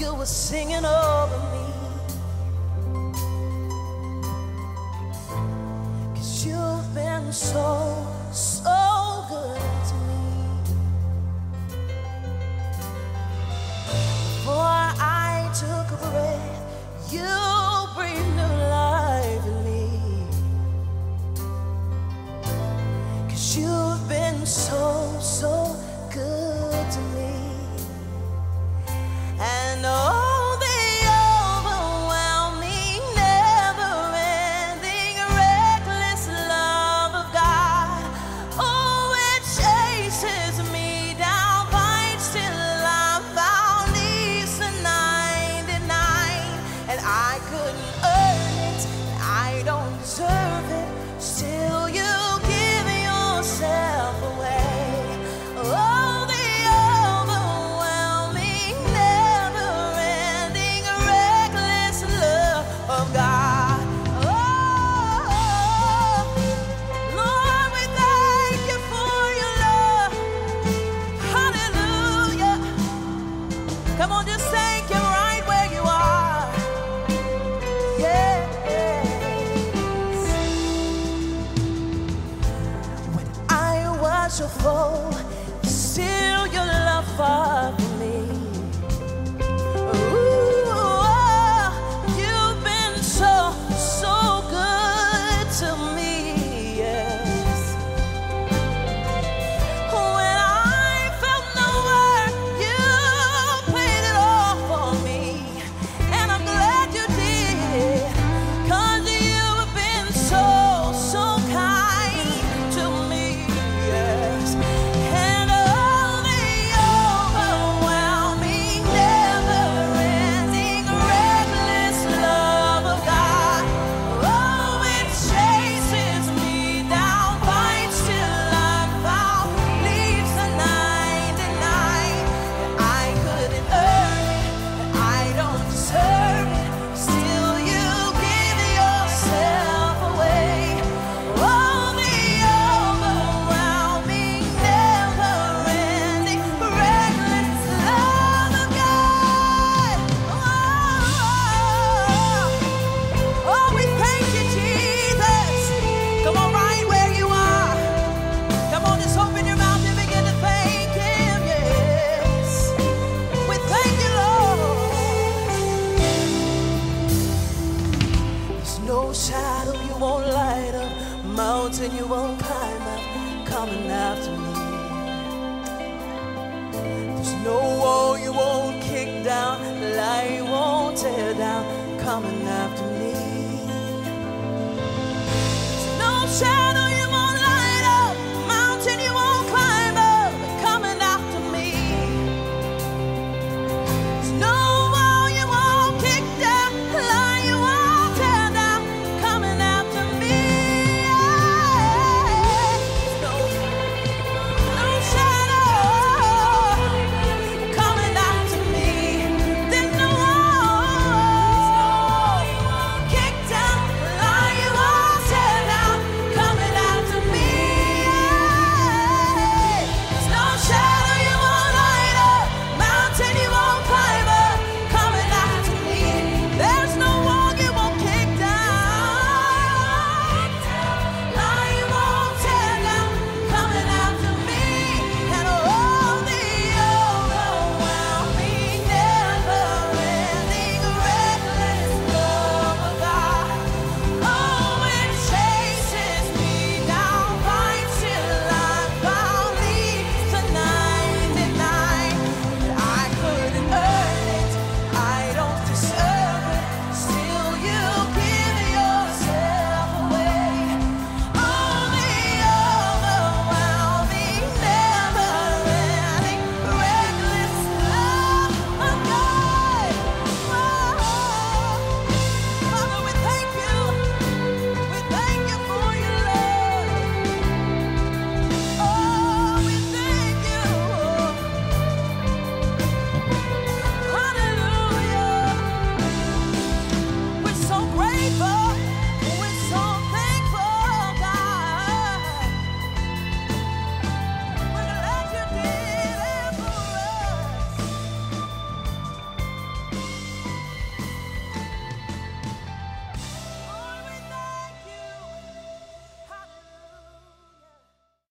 you were singing over me. Cause you've been so, so good to me. Before I took a breath, you breathed. couldn't earn it. I don't deserve it. coming after me. There's no wall you won't kick down, light won't tear down, coming after me. There's no shadow.